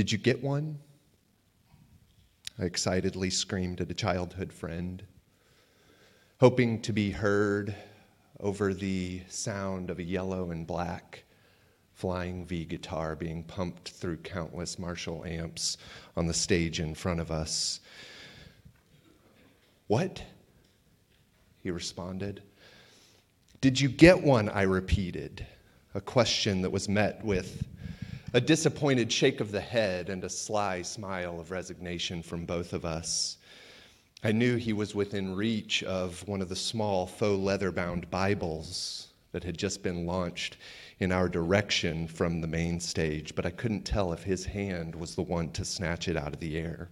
Did you get one? I excitedly screamed at a childhood friend, hoping to be heard over the sound of a yellow and black flying V guitar being pumped through countless Marshall amps on the stage in front of us. What? He responded. Did you get one? I repeated, a question that was met with a disappointed shake of the head and a sly smile of resignation from both of us. I knew he was within reach of one of the small faux leather bound Bibles that had just been launched in our direction from the main stage, but I couldn't tell if his hand was the one to snatch it out of the air.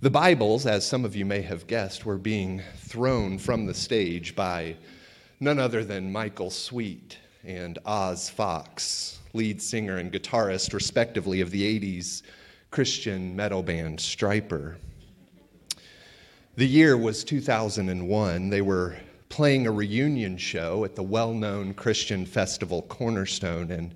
The Bibles, as some of you may have guessed, were being thrown from the stage by none other than Michael Sweet and Oz Fox, lead singer and guitarist, respectively, of the 80s Christian metal band Stryper. The year was 2001. They were playing a reunion show at the well known Christian festival Cornerstone. And,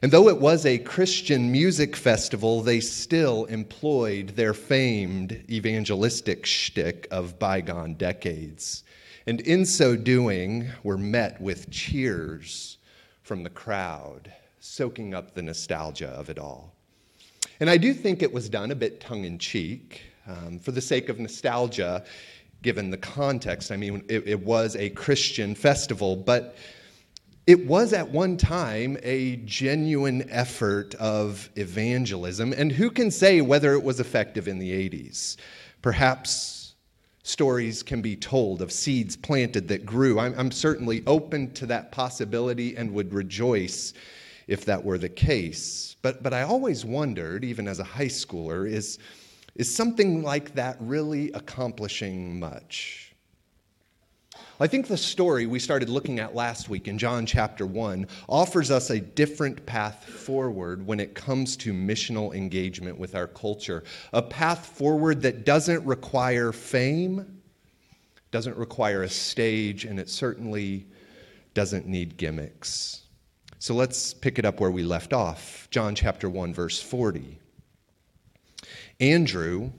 and though it was a Christian music festival, they still employed their famed evangelistic shtick of bygone decades. And in so doing, were met with cheers from the crowd, soaking up the nostalgia of it all. And I do think it was done a bit tongue in cheek. Um, for the sake of nostalgia, given the context. I mean, it, it was a Christian festival, but it was at one time a genuine effort of evangelism. And who can say whether it was effective in the 80s? Perhaps stories can be told of seeds planted that grew. I'm, I'm, certainly open to that possibility and would rejoice if that were the case. But, but I always wondered, even as a high schooler, is is something like that really accomplishing much? I think the story we started looking at last week in John chapter 1 offers us a different path forward when it comes to missional engagement with our culture. A path forward that doesn't require fame, doesn't require a stage, and it certainly doesn't need gimmicks. So let's pick it up where we left off. John chapter 1, verse 40. Andrew,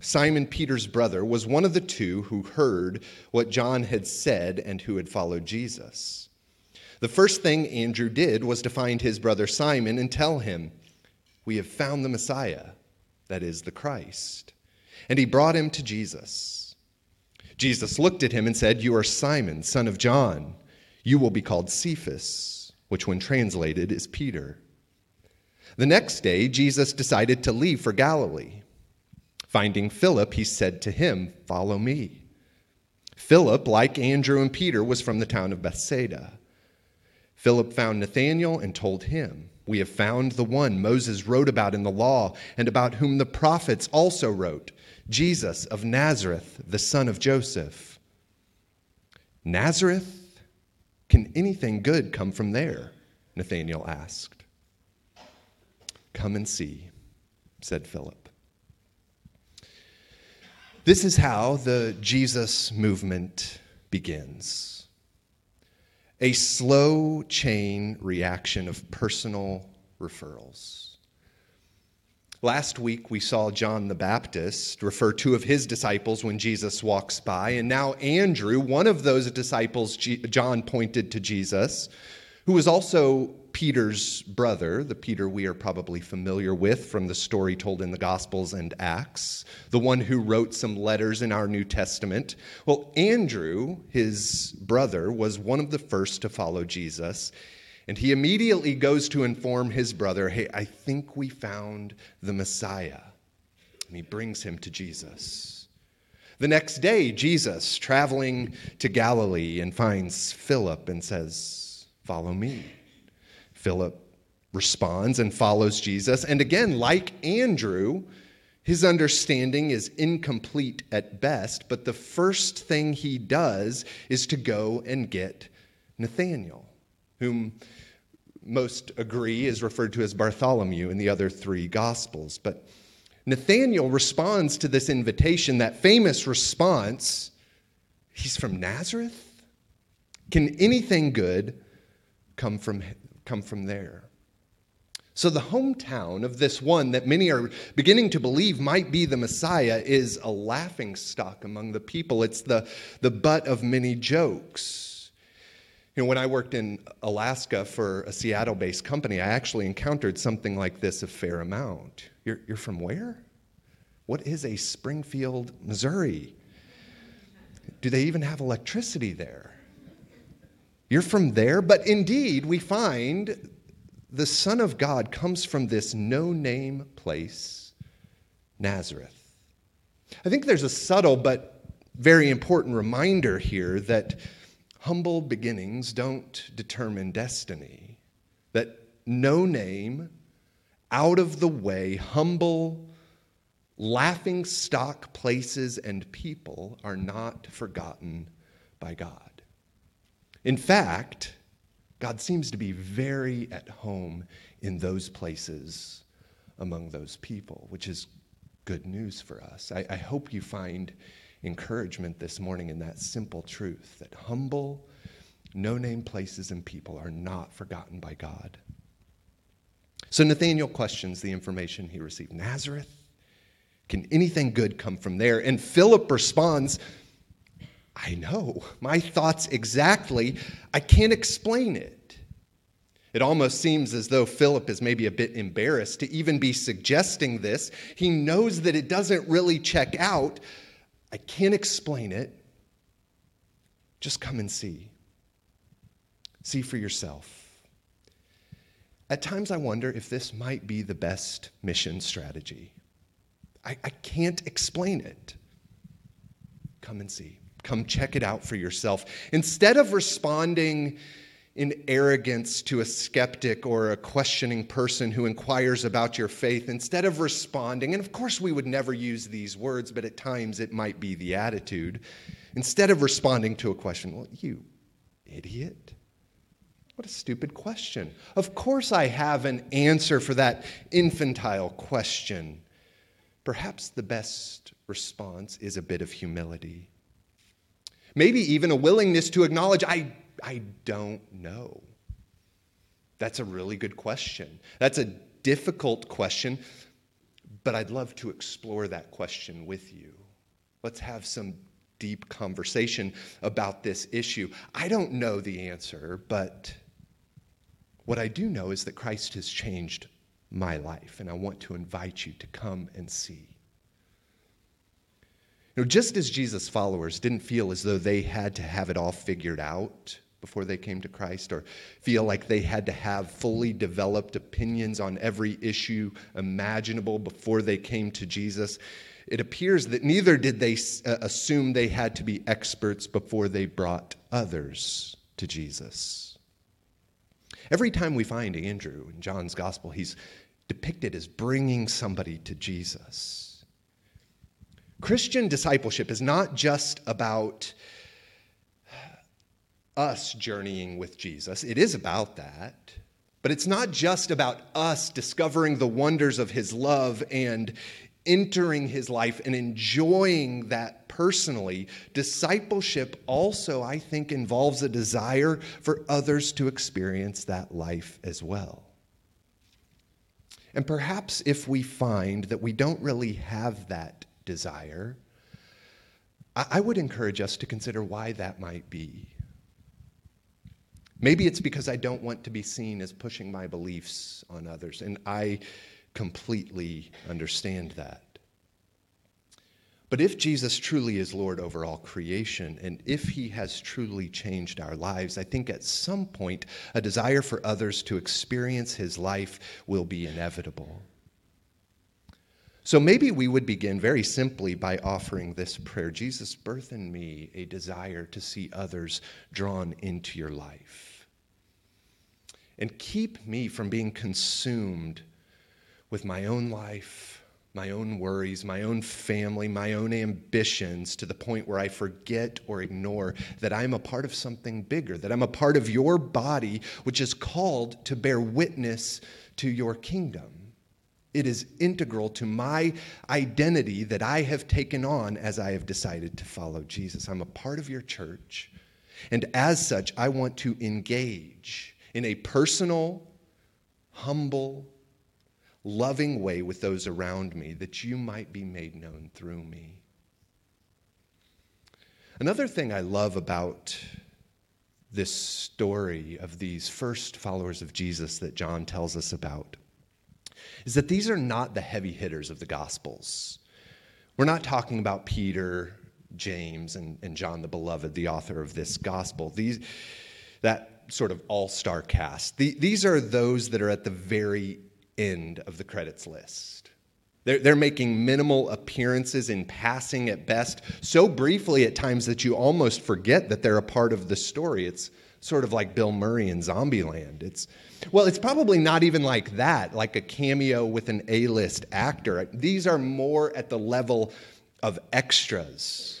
Simon Peter's brother, was one of the two who heard what John had said and who had followed Jesus. The first thing Andrew did was to find his brother Simon and tell him, We have found the Messiah, that is, the Christ. And he brought him to Jesus. Jesus looked at him and said, You are Simon, son of John. You will be called Cephas, which, when translated, is Peter. The next day, Jesus decided to leave for Galilee. Finding Philip, he said to him, Follow me. Philip, like Andrew and Peter, was from the town of Bethsaida. Philip found Nathanael and told him, We have found the one Moses wrote about in the law and about whom the prophets also wrote, Jesus of Nazareth, the son of Joseph. Nazareth? Can anything good come from there? Nathanael asked. Come and see, said Philip. This is how the Jesus movement begins a slow chain reaction of personal referrals. Last week, we saw John the Baptist refer two of his disciples when Jesus walks by, and now Andrew, one of those disciples John pointed to Jesus, who was also Peter's brother, the Peter we are probably familiar with from the story told in the Gospels and Acts, the one who wrote some letters in our New Testament. Well, Andrew, his brother, was one of the first to follow Jesus. And he immediately goes to inform his brother, hey, I think we found the Messiah. And he brings him to Jesus. The next day, Jesus, traveling to Galilee, and finds Philip and says, Follow me. Philip responds and follows Jesus. And again, like Andrew, his understanding is incomplete at best, but the first thing he does is to go and get Nathanael, whom most agree is referred to as Bartholomew in the other three Gospels. But Nathanael responds to this invitation, that famous response He's from Nazareth? Can anything good come from come from there. So, the hometown of this one that many are beginning to believe might be the Messiah is a laughing stock among the people. It's the, the butt of many jokes. You know, when I worked in Alaska for a Seattle based company, I actually encountered something like this a fair amount. You're, you're from where? What is a Springfield, Missouri? Do they even have electricity there? You're from there? But indeed, we find the Son of God comes from this no name place, Nazareth. I think there's a subtle but very important reminder here that humble beginnings don't determine destiny, that no name, out of the way, humble, laughing stock places and people are not forgotten by God. In fact, God seems to be very at home in those places among those people, which is good news for us. I, I, hope you find encouragement this morning in that simple truth that humble, no name places and people are not forgotten by God. So Nathanael questions the information he received Nazareth? Can anything good come from there? And Philip responds, I know. My thoughts exactly. I can't explain it. It almost seems as though Philip is maybe a bit embarrassed to even be suggesting this. He knows that it doesn't really check out. I can't explain it. Just come and see. See for yourself. At times, I wonder if this might be the best mission strategy. I, I can't explain it. Come and see. Come check it out for yourself. Instead of responding in arrogance to a skeptic or a questioning person who inquires about your faith, instead of responding, and of course we would never use these words, but at times it might be the attitude, instead of responding to a question, well, you idiot. What a stupid question. Of course, I have an answer for that infantile question. Perhaps the best response is a bit of humility. Maybe even a willingness to acknowledge, I, I don't know. That's a really good question. That's a difficult question, but I'd love to explore that question with you. Let's have some deep conversation about this issue. I don't know the answer, but what I do know is that Christ has changed my life, and I want to invite you to come and see. You know, just as Jesus' followers didn't feel as though they had to have it all figured out before they came to Christ or feel like they had to have fully developed opinions on every issue imaginable before they came to Jesus, it appears that neither did they uh, assume they had to be experts before they brought others to Jesus. Every time we find Andrew in John's gospel, he's depicted as bringing somebody to Jesus. Christian discipleship is not just about us journeying with Jesus, it is about that. But it's not just about us discovering the wonders of his love and entering his life and enjoying that personally. Discipleship also, I think, involves a desire for others to experience that life as well. And perhaps if we find that we don't really have that desire, I would encourage us to consider why that might be. Maybe it's because I don't want to be seen as pushing my beliefs on others, and I completely understand that. But if Jesus truly is Lord over all creation, and if he has truly changed our lives, I think at some point a desire for others to experience his life will be inevitable. So maybe we would begin very simply by offering this prayer Jesus, birth in me a desire to see others drawn into your life. And keep me from being consumed with my own life, my own worries, my own family, my own ambitions to the point where I forget or ignore that I'm a part of something bigger, that I'm a part of your body, which is called to bear witness to your kingdom. It is integral to my identity that I have taken on as I have decided to follow Jesus. I'm a part of your church. And as such, I want to engage in a personal, humble, loving way with those around me, that you might be made known through me. Another thing I love about this story of these first followers of Jesus that John tells us about is that these are not the heavy hitters of the Gospels. We're not talking about Peter, James, and, and John the Beloved, the author of this Gospel. These, that sort of all star cast. The, these are those that are at the very end of the credits list. They're, they're making minimal appearances in passing at best, so briefly at times that you almost forget that they're a part of the story. It's sort of like Bill Murray in Zombieland. It's well, it's probably not even like that, like a cameo with an A-list actor. These are more at the level of extras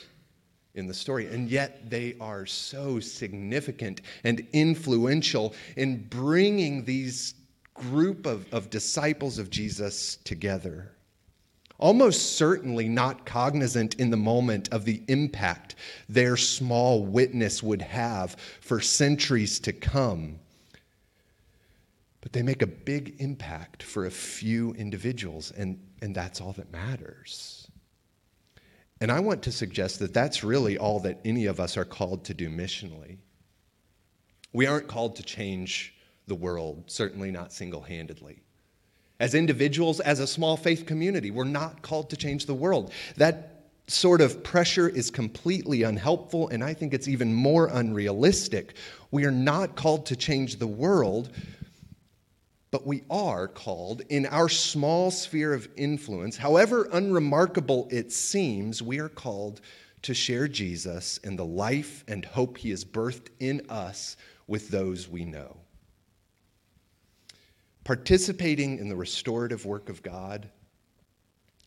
in the story, and yet they are so significant and influential in bringing these group of, of disciples of Jesus together. Almost certainly not cognizant in the moment of the impact their small witness would have for centuries to come. But they make a big impact for a few individuals, and, and that's all that matters. And I want to suggest that that's really all that any of us are called to do missionally. We aren't called to change the world, certainly not single handedly. As individuals, as a small faith community, we're not called to change the world. That sort of pressure is completely unhelpful, and I think it's even more unrealistic. We are not called to change the world, but we are called in our small sphere of influence, however unremarkable it seems, we are called to share Jesus and the life and hope he has birthed in us with those we know participating in the restorative work of God,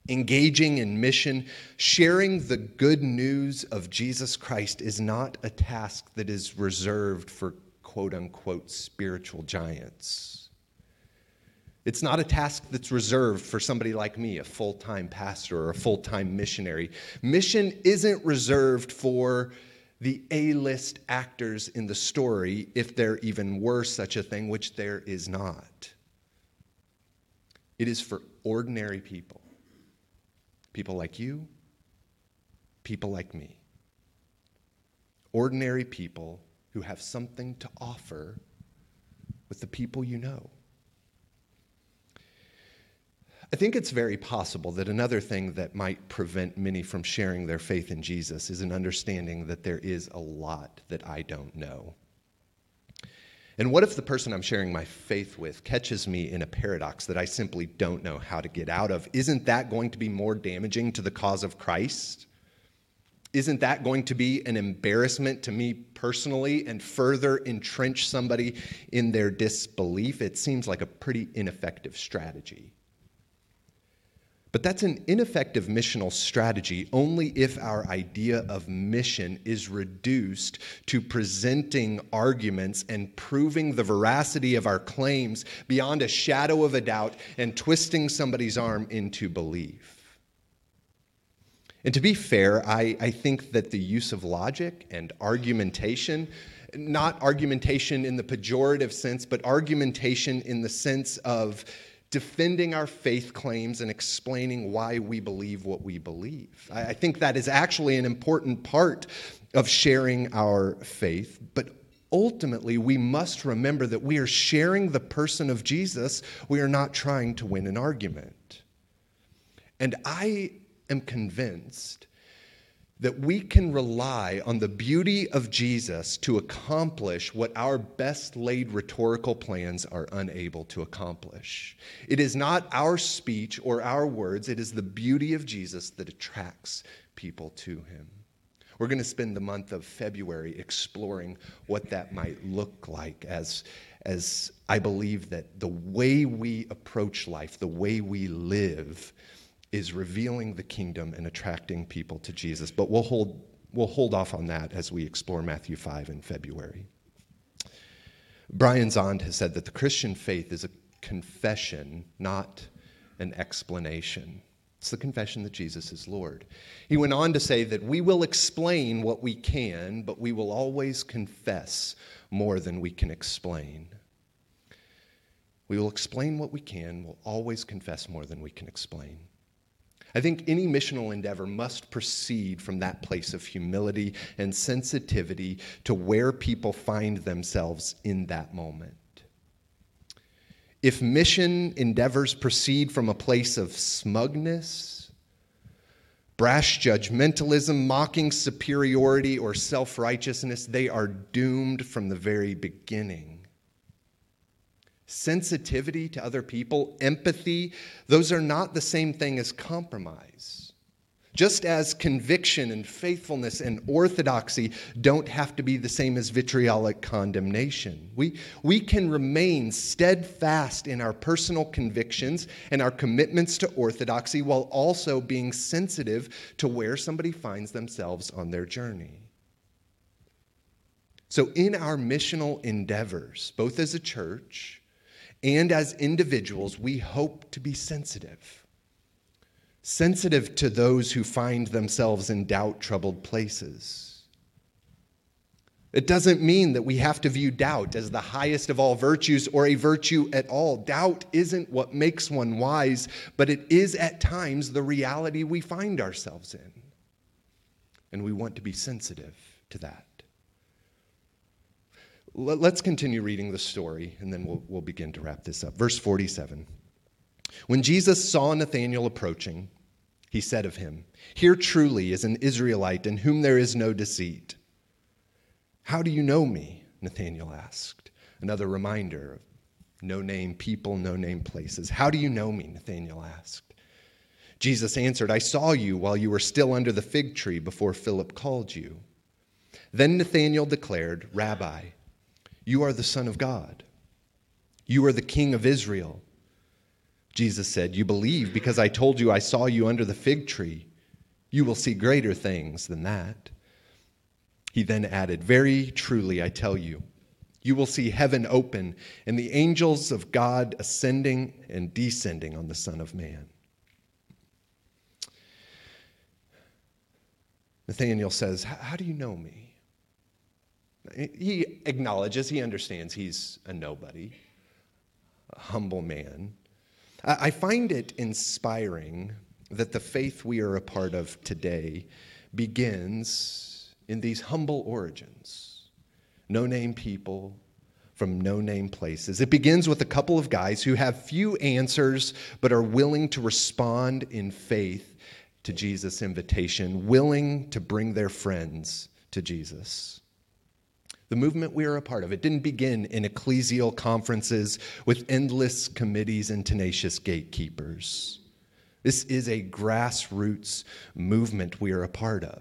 engaging in mission, sharing the good news of Jesus Christ is not a task that is reserved for quote unquote spiritual giants. It's not a task that's reserved for somebody like me, a full time pastor or a full time missionary. Mission isn't reserved for the A list actors in the story, if there even were such a thing, which there is not. It is for ordinary people. People like you, people like me. Ordinary people who have something to offer with the people you know. I think it's very possible that another thing that might prevent many from sharing their faith in Jesus is an understanding that there is a lot that I don't know. And what if the person I'm sharing my faith with catches me in a paradox that I simply don't know how to get out of? Isn't that going to be more damaging to the cause of Christ? Isn't that going to be an embarrassment to me personally and further entrench somebody in their disbelief? It seems like a pretty ineffective strategy. But that's an ineffective missional strategy only if our idea of mission is reduced to presenting arguments and proving the veracity of our claims beyond a shadow of a doubt and twisting somebody's arm into belief. And to be fair, I, I think that the use of logic and argumentation, not argumentation in the pejorative sense, but argumentation in the sense of defending our faith claims and explaining why we believe what we believe. I think that is actually an important part of sharing our faith, but ultimately we must remember that we are sharing the person of Jesus. We are not trying to win an argument. And I am convinced that we can rely on the beauty of Jesus to accomplish what our best laid rhetorical plans are unable to accomplish. It is not our speech or our words, it is the beauty of Jesus that attracts people to him. We're going to spend the month of February exploring what that might look like as, as I believe that the way we approach life, the way we live, is revealing the kingdom and attracting people to Jesus. But we'll hold, we'll hold off on that as we explore Matthew 5 in February. Brian Zahnd has said that the Christian faith is a confession, not an explanation. It's the confession that Jesus is Lord. He went on to say that we will explain what we can, but we will always confess more than we can explain. We will explain what we can. We'll always confess more than we can explain. I think any missional endeavor must proceed from that place of humility and sensitivity to where people find themselves in that moment. If mission endeavors proceed from a place of smugness, brash judgmentalism, mocking superiority, or self righteousness, they are doomed from the very beginning sensitivity to other people, empathy, those are not the same thing as compromise. Just as conviction and faithfulness and orthodoxy don't have to be the same as vitriolic condemnation. We, we can remain steadfast in our personal convictions and our commitments to orthodoxy while also being sensitive to where somebody finds themselves on their journey. So, in our missional endeavors, both as a church and as individuals, we hope to be sensitive. Sensitive to those who find themselves in doubt troubled places. It doesn't mean that we have to view doubt as the highest of all virtues or a virtue at all. Doubt isn't what makes one wise, but it is at times the reality we find ourselves in. And we want to be sensitive to that. Let's continue reading the story and then we'll, we'll begin to wrap this up. Verse 47. When Jesus saw Nathanael approaching, he said of him, Here truly is an Israelite in whom there is no deceit. How do you know me? Nathanael asked. Another reminder of no name people, no name places. How do you know me? Nathanael asked. Jesus answered, I saw you while you were still under the fig tree before Philip called you. Then Nathanael declared, Rabbi, you are the Son of God. You are the King of Israel. Jesus said, You believe because I told you I saw you under the fig tree. You will see greater things than that. He then added, Very truly, I tell you, you will see heaven open and the angels of God ascending and descending on the Son of Man. Nathanael says, How do you know me? He acknowledges, he understands he's a nobody, a humble man. I find it inspiring that the faith we are a part of today begins in these humble origins. No name people from no name places. It begins with a couple of guys who have few answers but are willing to respond in faith to Jesus' invitation, willing to bring their friends to Jesus the movement we are a part of. It didn't begin in ecclesial conferences with endless committees and tenacious gatekeepers. This is a grassroots movement we are a part of.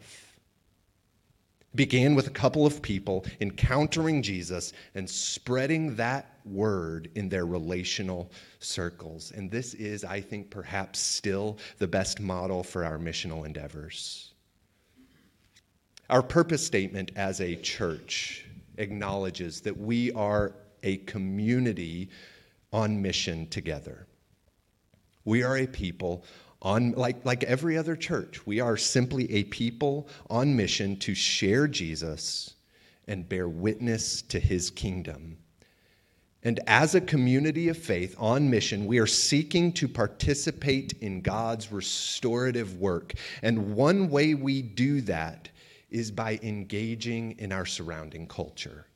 It began with a couple of people encountering Jesus and spreading that word in their relational circles. And this is, I think, perhaps still the best model for our missional endeavors. Our purpose statement as a church acknowledges that we are a community on mission together. We are a people on like like every other church. We are simply a people on mission to share Jesus and bear witness to his kingdom. And as a community of faith on mission, we are seeking to participate in God's restorative work. And one way we do that is by engaging in our surrounding culture.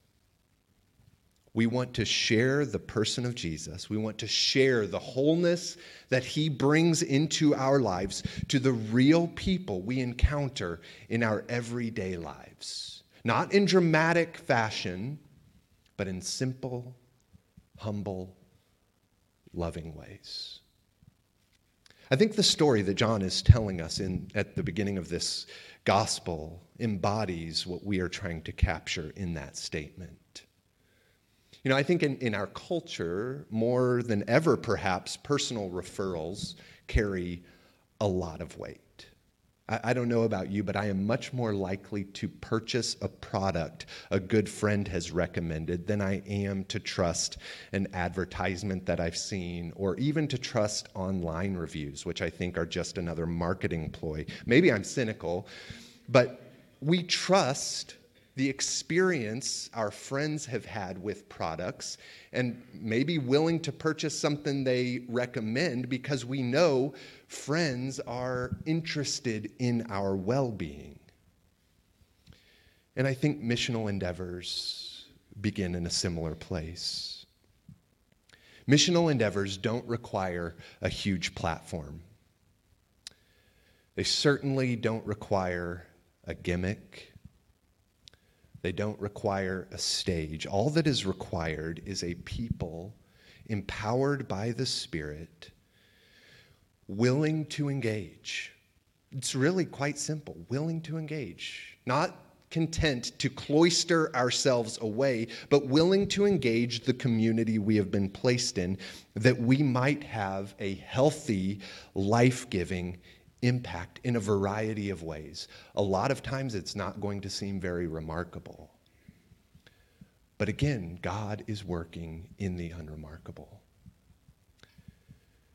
We want to share the person of Jesus. We want to share the wholeness that he brings into our lives to the real people we encounter in our everyday lives. Not in dramatic fashion, but in simple, humble, loving ways. I think the story that John is telling us in, at the beginning of this gospel embodies what we are trying to capture in that statement. You know, I think in, in our culture, more than ever, perhaps, personal referrals carry a lot of weight. I, don't know about you, but I am much more likely to purchase a product a good friend has recommended than I am to trust an advertisement that I've seen or even to trust online reviews, which I think are just another marketing ploy. Maybe I'm cynical, but we trust the experience our friends have had with products and maybe willing to purchase something they recommend because we know friends are interested in our well being. And I think missional endeavors begin in a similar place. Missional endeavors don't require a huge platform. They certainly don't require a gimmick. They don't require a stage. All that is required is a people empowered by the Spirit, willing to engage. It's really quite simple willing to engage, not content to cloister ourselves away, but willing to engage the community we have been placed in that we might have a healthy, life giving impact in a variety of ways. A lot of times it's not going to seem very remarkable. But again, God is working in the unremarkable.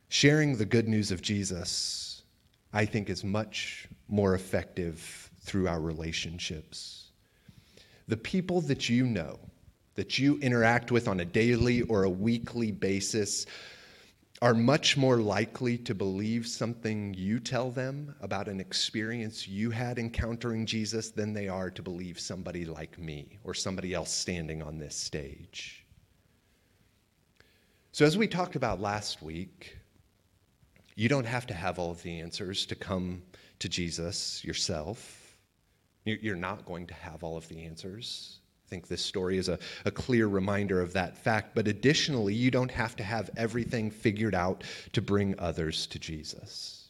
Sharing the good news of Jesus, I think, is much more effective through our relationships. The people that you know, that you interact with on a daily or a weekly basis, are much more likely to believe something you tell them about an experience you had encountering Jesus than they are to believe somebody like me or somebody else standing on this stage. So, as we talked about last week, you don't have to have all of the answers to come to Jesus yourself. You're not going to have all of the answers. I think this story is a, a clear reminder of that fact. But additionally, you don't have to have everything figured out to bring others to Jesus.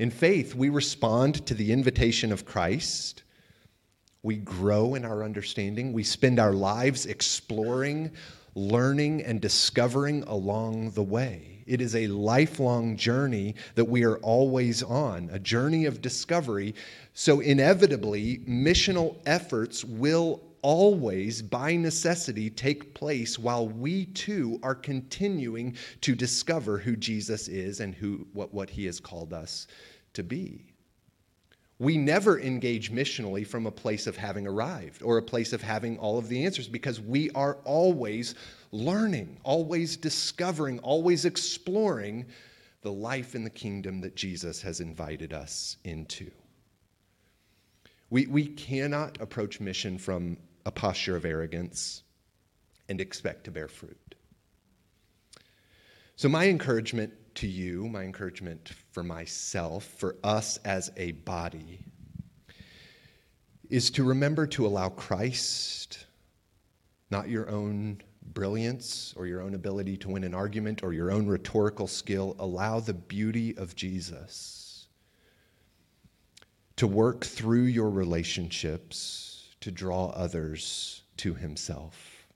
In faith, we respond to the invitation of Christ. We grow in our understanding. We spend our lives exploring, learning, and discovering along the way. It is a lifelong journey that we are always on, a journey of discovery. So, inevitably, missional efforts will always, by necessity, take place while we too are continuing to discover who Jesus is and who, what, what he has called us to be. We never engage missionally from a place of having arrived or a place of having all of the answers because we are always learning, always discovering, always exploring the life in the kingdom that Jesus has invited us into. We, we cannot approach mission from a posture of arrogance and expect to bear fruit. So, my encouragement to you, my encouragement for myself, for us as a body, is to remember to allow Christ, not your own brilliance or your own ability to win an argument or your own rhetorical skill, allow the beauty of Jesus to work through your relationships to draw others to himself.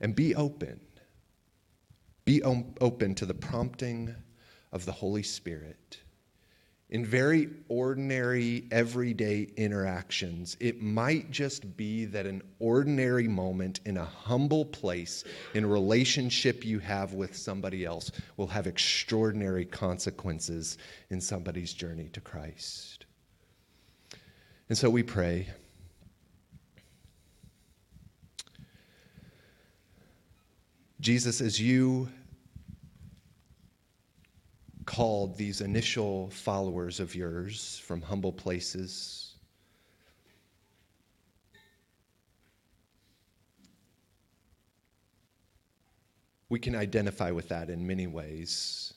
And be open. Be open to the prompting of the Holy Spirit. In very ordinary, everyday interactions, it might just be that an ordinary moment in a humble place, in a relationship you have with somebody else, will have extraordinary consequences in somebody's journey to Christ. And so we pray. Jesus, as you called these initial followers of yours from humble places, we can identify with that in many ways.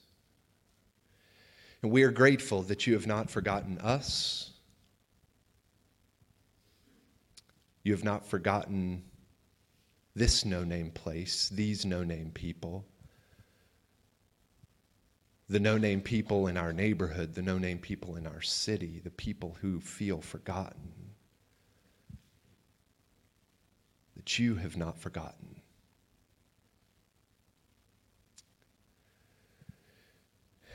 And we are grateful that you have not forgotten us. You have not forgotten this no name place, these no name people, the no name people in our neighborhood, the no name people in our city, the people who feel forgotten. That you have not forgotten.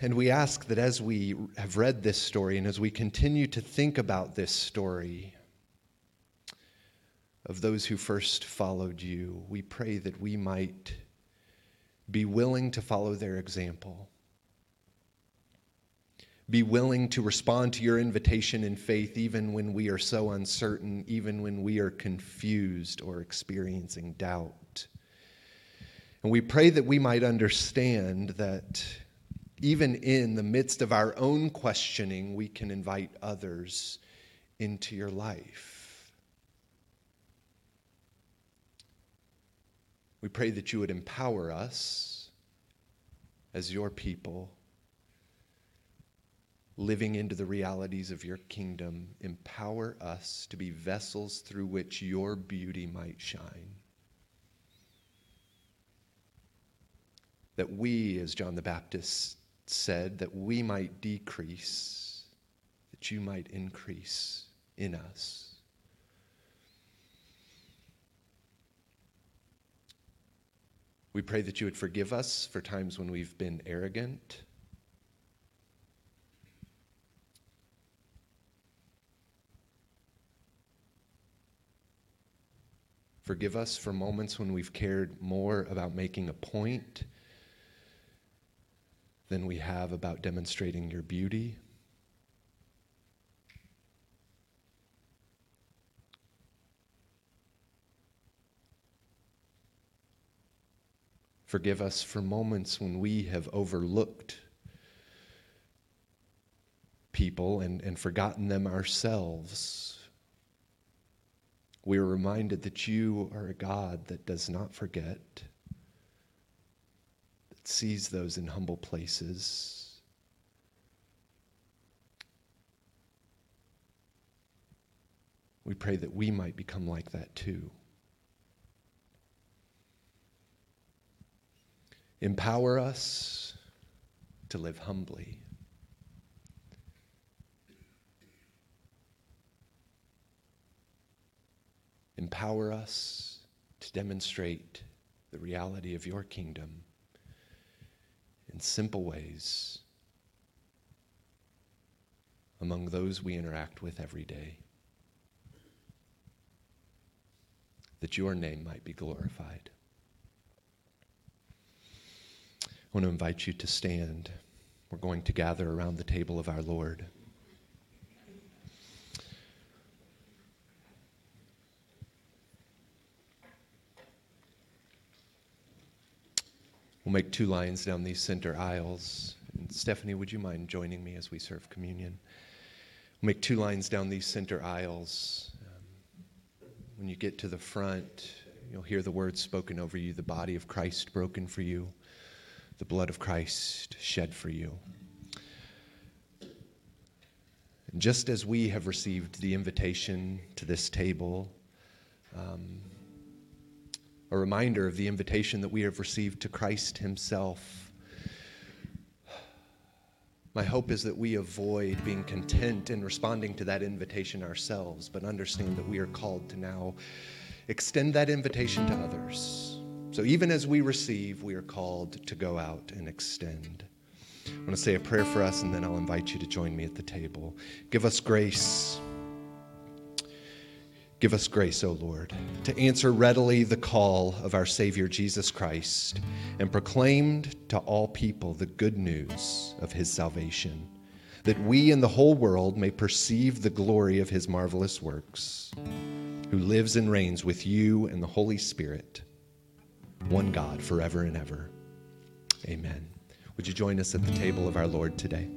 And we ask that as we have read this story and as we continue to think about this story, of those who first followed you. We pray that we might be willing to follow their example, be willing to respond to your invitation in faith even when we are so uncertain, even when we are confused or experiencing doubt. And we pray that we might understand that even in the midst of our own questioning, we can invite others into your life. We pray that you would empower us as your people, living into the realities of your kingdom. Empower us to be vessels through which your beauty might shine. That we, as John the Baptist said, that we might decrease, that you might increase in us. We pray that you would forgive us for times when we've been arrogant. Forgive us for moments when we've cared more about making a point than we have about demonstrating your beauty. Forgive us for moments when we have overlooked people and, and forgotten them ourselves. We are reminded that you are a God that does not forget, that sees those in humble places. We pray that we might become like that too. Empower us to live humbly. Empower us to demonstrate the reality of your kingdom in simple ways among those we interact with every day. That your name might be glorified. I want to invite you to stand. We're going to gather around the table of our Lord. We'll make two lines down these center aisles. And Stephanie, would you mind joining me as we serve communion? We'll make two lines down these center aisles. Um, when you get to the front, you'll hear the words spoken over you the body of Christ broken for you the blood of Christ shed for you. And just as we have received the invitation to this table, um, a reminder of the invitation that we have received to Christ Himself. My hope is that we avoid being content in responding to that invitation ourselves, but understand that we are called to now extend that invitation to others. So even as we receive, we are called to go out and extend. I want to say a prayer for us, and then I'll invite you to join me at the table. Give us grace. Give us grace, O Lord, to answer readily the call of our Savior Jesus Christ and proclaimed to all people the good news of his salvation, that we and the whole world may perceive the glory of his marvelous works, who lives and reigns with you and the Holy Spirit one God forever and ever. Amen. Would you join us at the table of our Lord today?